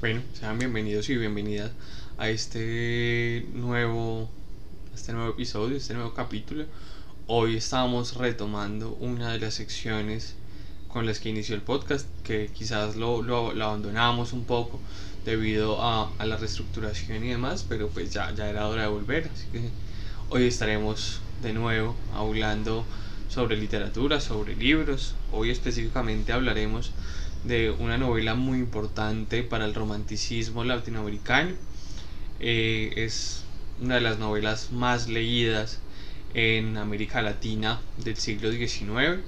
Bueno, sean bienvenidos y bienvenidas a este nuevo, este nuevo episodio, este nuevo capítulo. Hoy estamos retomando una de las secciones con las que inició el podcast, que quizás lo, lo, abandonamos un poco debido a, a, la reestructuración y demás, pero pues ya, ya era hora de volver, así que hoy estaremos de nuevo hablando sobre literatura, sobre libros. Hoy específicamente hablaremos de una novela muy importante para el romanticismo latinoamericano. Eh, es una de las novelas más leídas en América Latina del siglo XIX.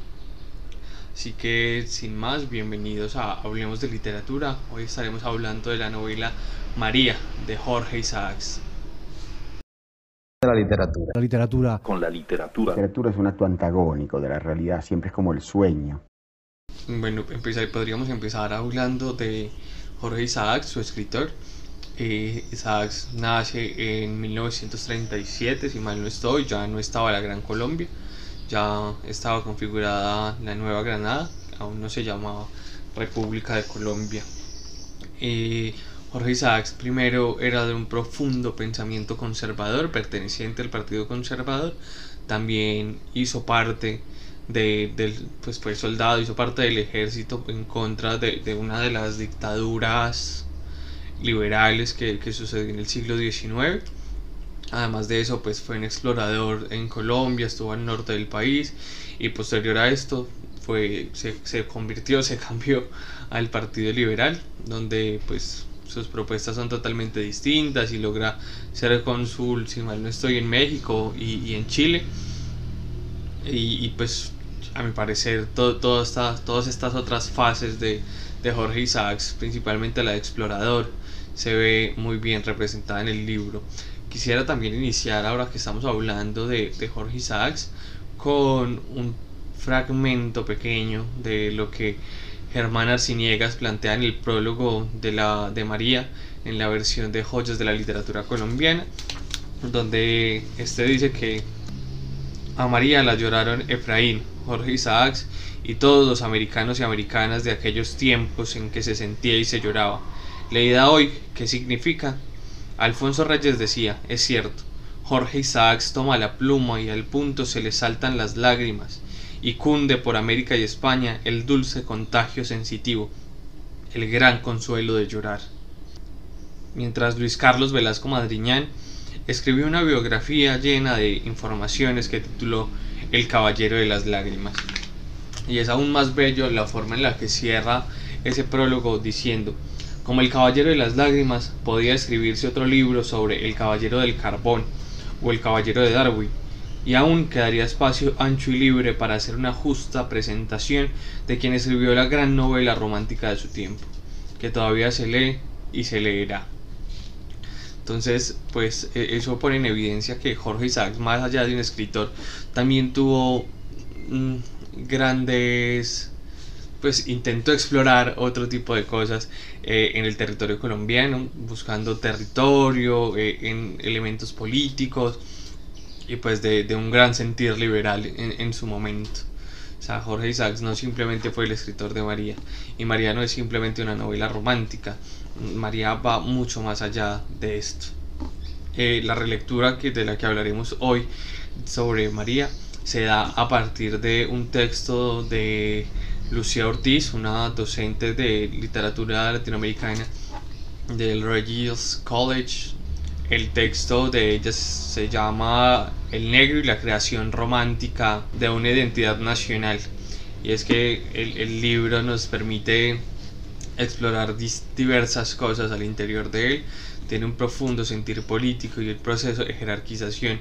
Así que sin más, bienvenidos a Hablemos de Literatura. Hoy estaremos hablando de la novela María de Jorge Isaacs. La literatura. La literatura. Con la literatura. La literatura es un acto antagónico de la realidad, siempre es como el sueño. Bueno, empezar, podríamos empezar hablando de Jorge Isaacs, su escritor. Eh, Isaacs nace en 1937, si mal no estoy, ya no estaba la Gran Colombia, ya estaba configurada la Nueva Granada, aún no se llamaba República de Colombia. Eh, Jorge Isaacs primero era de un profundo pensamiento conservador, perteneciente al Partido Conservador, también hizo parte de, del, pues fue soldado, hizo parte del ejército en contra de, de una de las dictaduras liberales que, que, sucedió en el siglo XIX. Además de eso, pues fue un explorador en Colombia, estuvo al norte del país y posterior a esto fue, se, se convirtió, se cambió al Partido Liberal, donde pues sus propuestas son totalmente distintas y logra ser cónsul, si mal no estoy, en México y, y en Chile. Y, y, pues a mi parecer, todo, estas, todas estas otras fases de, de, Jorge Isaacs, principalmente la de explorador, se ve muy bien representada en el libro. Quisiera también iniciar, ahora que estamos hablando de, de Jorge Isaacs, con un fragmento pequeño de lo que Germán Arciniegas plantea en el prólogo de, la, de María, en la versión de Joyas de la Literatura Colombiana, donde este dice que a María la lloraron Efraín, Jorge Isaacs y todos los americanos y americanas de aquellos tiempos en que se sentía y se lloraba. Leída hoy, ¿qué significa? Alfonso Reyes decía, es cierto, Jorge Isaacs toma la pluma y al punto se le saltan las lágrimas y cunde por América y España el dulce contagio sensitivo, el gran consuelo de llorar. Mientras Luis Carlos Velasco Madriñán escribió una biografía llena de informaciones que tituló el Caballero de las Lágrimas. Y es aún más bello la forma en la que cierra ese prólogo diciendo, como el Caballero de las Lágrimas podía escribirse otro libro sobre el Caballero del Carbón o el Caballero de Darwin, y aún quedaría espacio ancho y libre para hacer una justa presentación de quien escribió la gran novela romántica de su tiempo, que todavía se lee y se leerá. Entonces, pues e, eso pone en evidencia que Jorge Isaacs, más allá de un escritor, también tuvo mm, grandes, pues intentó explorar otro tipo de cosas eh, en el territorio colombiano, buscando territorio, eh, en elementos políticos y pues de, de un gran sentir liberal en, en su momento. Sea, Jorge Isaacs no simplemente fue el escritor de María, y María no es simplemente una novela romántica, María va mucho más allá de esto. Eh, la relectura que, de la que hablaremos hoy sobre María se da a partir de un texto de Lucía Ortiz, una docente de literatura latinoamericana del Regis College. El texto de ella se llama El negro y la creación romántica de una identidad nacional. Y es que el, el libro nos permite explorar diversas cosas al interior de él, tiene un profundo sentir político y el proceso de jerarquización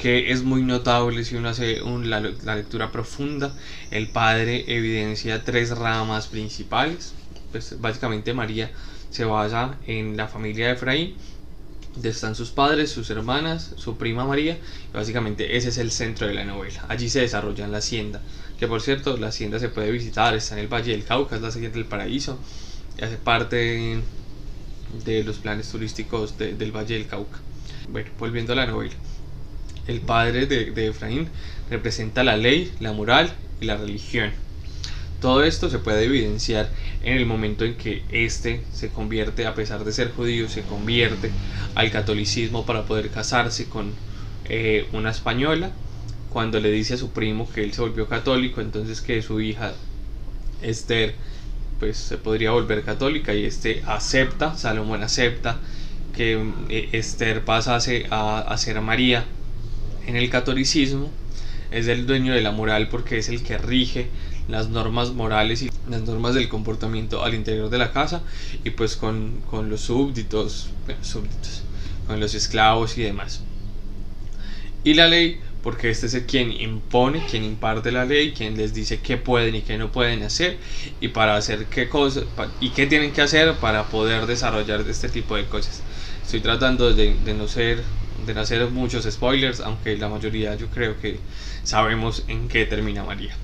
que es muy notable si uno hace la, lectura profunda. El padre evidencia tres ramas principales, pues básicamente María se basa en la familia de Efraín, están sus padres, sus hermanas, su prima María, y básicamente ese es el centro de la novela. Allí se desarrolla la hacienda, que por cierto la hacienda se puede visitar, está en el Valle del Cauca, es la hacienda del Paraíso, hace parte de los planes turísticos del Valle del Cauca. Bueno, volviendo a la novela. El padre de, de Efraín representa la ley, la moral y la religión. Todo esto se puede evidenciar en el momento en que éste se convierte, a pesar de ser judío, se convierte al catolicismo para poder casarse con eh, una española. Cuando le dice a su primo que él se volvió católico, entonces que su hija Esther pues se podría volver católica y este acepta, Salomón acepta que eh, Esther pasase a, a ser María en el catolicismo, es el dueño de la moral porque es el que rige las normas morales y las normas del comportamiento al interior de la casa y pues con, con los súbditos, súbditos, con los esclavos y demás. Y la ley, porque este es el quien impone, quien imparte la ley, quien les dice qué pueden y qué no pueden hacer y para hacer qué cosas y qué tienen que hacer para poder desarrollar este tipo de cosas. Estoy tratando de, de no ser de no hacer muchos spoilers, aunque la mayoría yo creo que sabemos en qué termina María.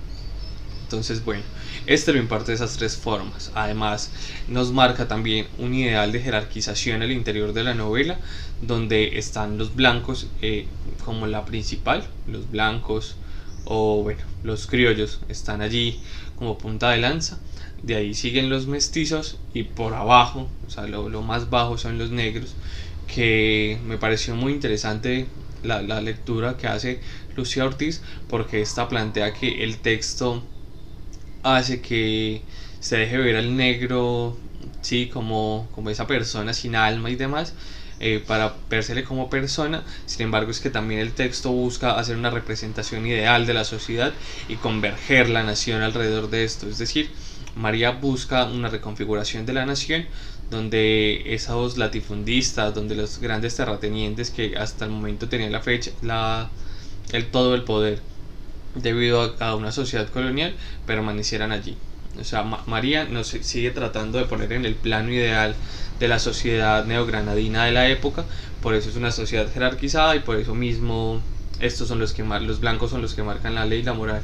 Entonces, bueno, este lo imparte de esas tres formas. Además, nos marca también un ideal de jerarquización al interior de la novela, donde están los blancos eh, como la principal, los blancos o bueno, los criollos están allí como punta de lanza. De ahí siguen los mestizos y por abajo, o sea, lo, más bajo son los negros, que me pareció muy interesante la, la lectura que hace Lucía Ortiz, porque esta plantea que el texto hace que se deje ver al negro, sí, como, como esa persona sin alma y demás, eh, para vérsele como persona. Sin embargo, es que también el texto busca hacer una representación ideal de la sociedad y converger la nación alrededor de esto. Es decir, María busca una reconfiguración de la nación donde esos latifundistas, donde los grandes terratenientes que hasta el momento tenían la fecha, la, el todo el poder, debido a, una sociedad colonial permanecieran allí. O sea, María nos sigue tratando de poner en el plano ideal de la sociedad neogranadina de la época, por eso es una sociedad jerarquizada y por eso mismo estos son los que los blancos son los que marcan la ley, la moral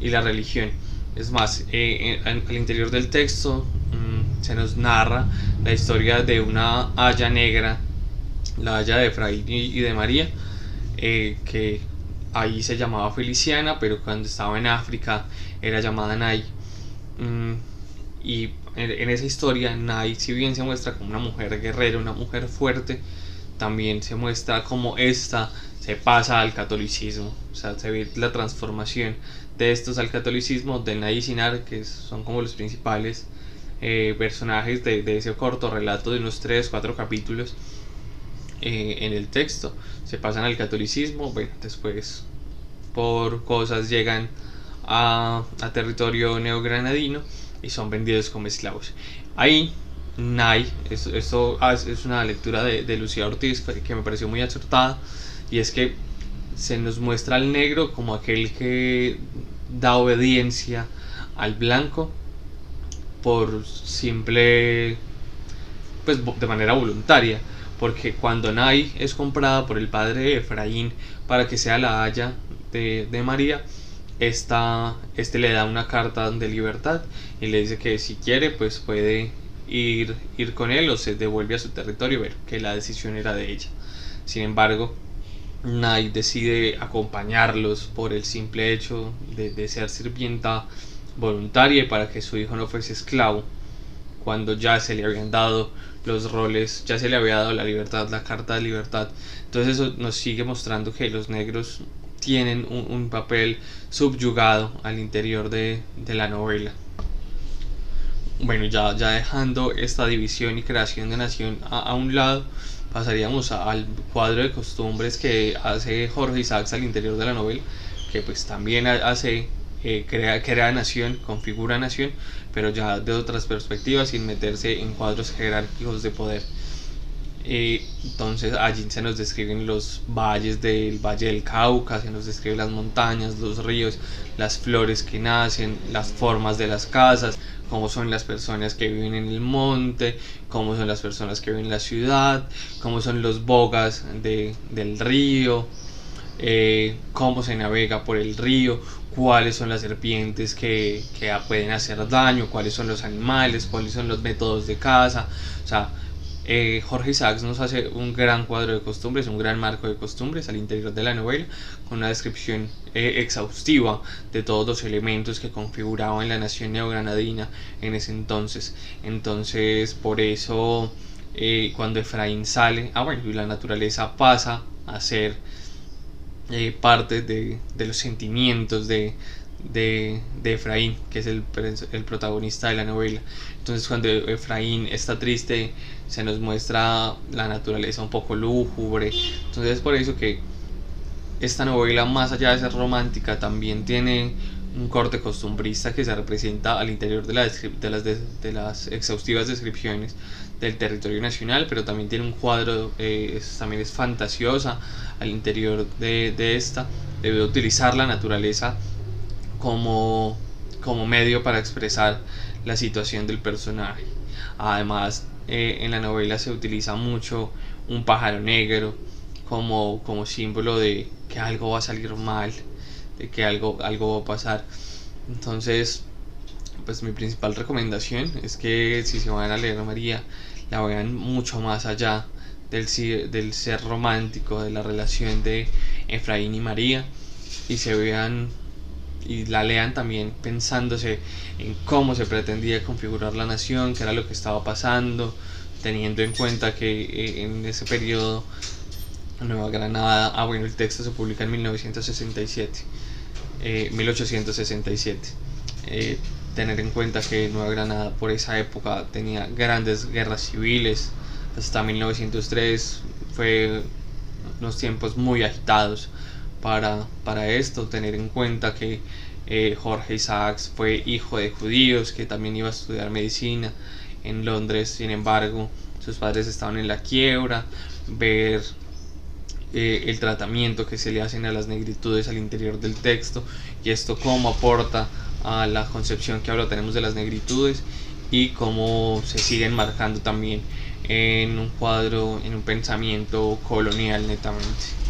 y la religión. Es más, eh, en, al interior del texto mm, se nos narra la historia de una haya negra, la haya de Efraín y, de María, eh, que ahí se llamaba Feliciana, pero cuando estaba en África era llamada Nai. Mm, y en, esa historia, Nai, si bien se muestra como una mujer guerrera, una mujer fuerte, también se muestra como esta se pasa al catolicismo. O sea, se ve la transformación de estos al catolicismo, de Nai y Sinar, que son como los principales eh, personajes de, de, ese corto relato de unos 3-4 capítulos eh, en el texto. Se pasan al catolicismo, bueno, después por cosas llegan a, territorio neogranadino y son vendidos como esclavos. Ahí, Nai, esto, esto es una lectura de, de Lucía Ortiz que me pareció muy acertada, y es que se nos muestra al negro como aquel que da obediencia al blanco por simple, pues de manera voluntaria porque cuando Nai es comprada por el padre de Efraín para que sea la haya de, María, esta, este le da una carta de libertad y le dice que si quiere pues puede ir, ir con él o se devuelve a su territorio, ver que la decisión era de ella. Sin embargo, Nai decide acompañarlos por el simple hecho de, de ser sirvienta voluntaria y para que su hijo no fuese esclavo cuando ya se le habían dado los roles, ya se le había dado la libertad, la carta de libertad. Entonces eso nos sigue mostrando que los negros tienen un, papel subyugado al interior de, la novela. Bueno, ya, ya dejando esta división y creación de nación a, un lado, pasaríamos al cuadro de costumbres que hace Jorge Isaacs al interior de la novela, que pues también hace eh, crea, crea nación, configura nación, pero ya de otras perspectivas sin meterse en cuadros jerárquicos de poder. Eh, entonces allí se nos describen los valles del Valle del Cauca, se nos describen las montañas, los ríos, las flores que nacen, las formas de las casas, cómo son las personas que viven en el monte, cómo son las personas que viven en la ciudad, cómo son los bogas de, del río, eh, cómo se navega por el río, cuáles son las serpientes que, que, pueden hacer daño, cuáles son los animales, cuáles son los métodos de caza. O sea, eh, Jorge Isaacs nos hace un gran cuadro de costumbres, un gran marco de costumbres al interior de la novela, con una descripción eh, exhaustiva de todos los elementos que configuraban la nación neogranadina en ese entonces. Entonces, por eso, eh, cuando Efraín sale, ah bueno, y la naturaleza pasa a ser parte de, los sentimientos de, de, de, Efraín, que es el, el, protagonista de la novela. Entonces cuando Efraín está triste, se nos muestra la naturaleza un poco lúgubre. Entonces es por eso que esta novela, más allá de ser romántica, también tiene un corte costumbrista que se representa al interior de, la de, las, de, las exhaustivas descripciones del territorio nacional, pero también tiene un cuadro, eh, también es fantasiosa al interior de, de esta, debe utilizar la naturaleza como, como medio para expresar la situación del personaje. Además, eh, en la novela se utiliza mucho un pájaro negro como, como símbolo de que algo va a salir mal, que algo, algo va a pasar. Entonces, pues mi principal recomendación es que si se van a leer a María, la vean mucho más allá del, del ser romántico, de la relación de Efraín y María, y se vean y la lean también pensándose en cómo se pretendía configurar la nación, qué era lo que estaba pasando, teniendo en cuenta que eh, en ese periodo Nueva Granada, ah bueno, el texto se publica en 1967, 1867. Eh, eh, tener en cuenta que Nueva Granada por esa época tenía grandes guerras civiles, hasta 1903 fue unos tiempos muy agitados para, para esto, tener en cuenta que eh, Jorge Isaacs fue hijo de judíos, que también iba a estudiar medicina en Londres, sin embargo, sus padres estaban en la quiebra, ver eh, el tratamiento que se le hacen a las negritudes al interior del texto y esto cómo aporta a la concepción que ahora tenemos de las negritudes y cómo se siguen marcando también en un cuadro, en un pensamiento colonial netamente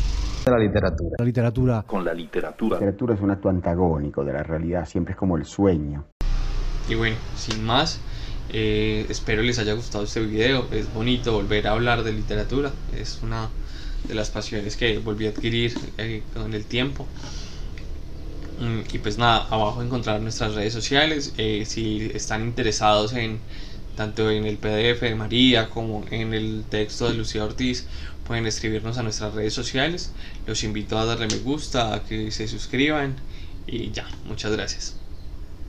la literatura. La literatura. Con la literatura. La literatura es un acto antagónico de la realidad, siempre es como el sueño. Y bueno, sin más, eh, espero les haya gustado este video. Es bonito volver a hablar de literatura. Es una de las pasiones que volví a adquirir eh, con el tiempo. Mm, y pues nada, abajo encontrar nuestras redes sociales. Eh, si están interesados en tanto en el PDF de María como en el texto de Lucía Ortiz, pueden escribirnos a nuestras redes sociales. Los invito a darle me gusta, a que se suscriban y ya, muchas gracias.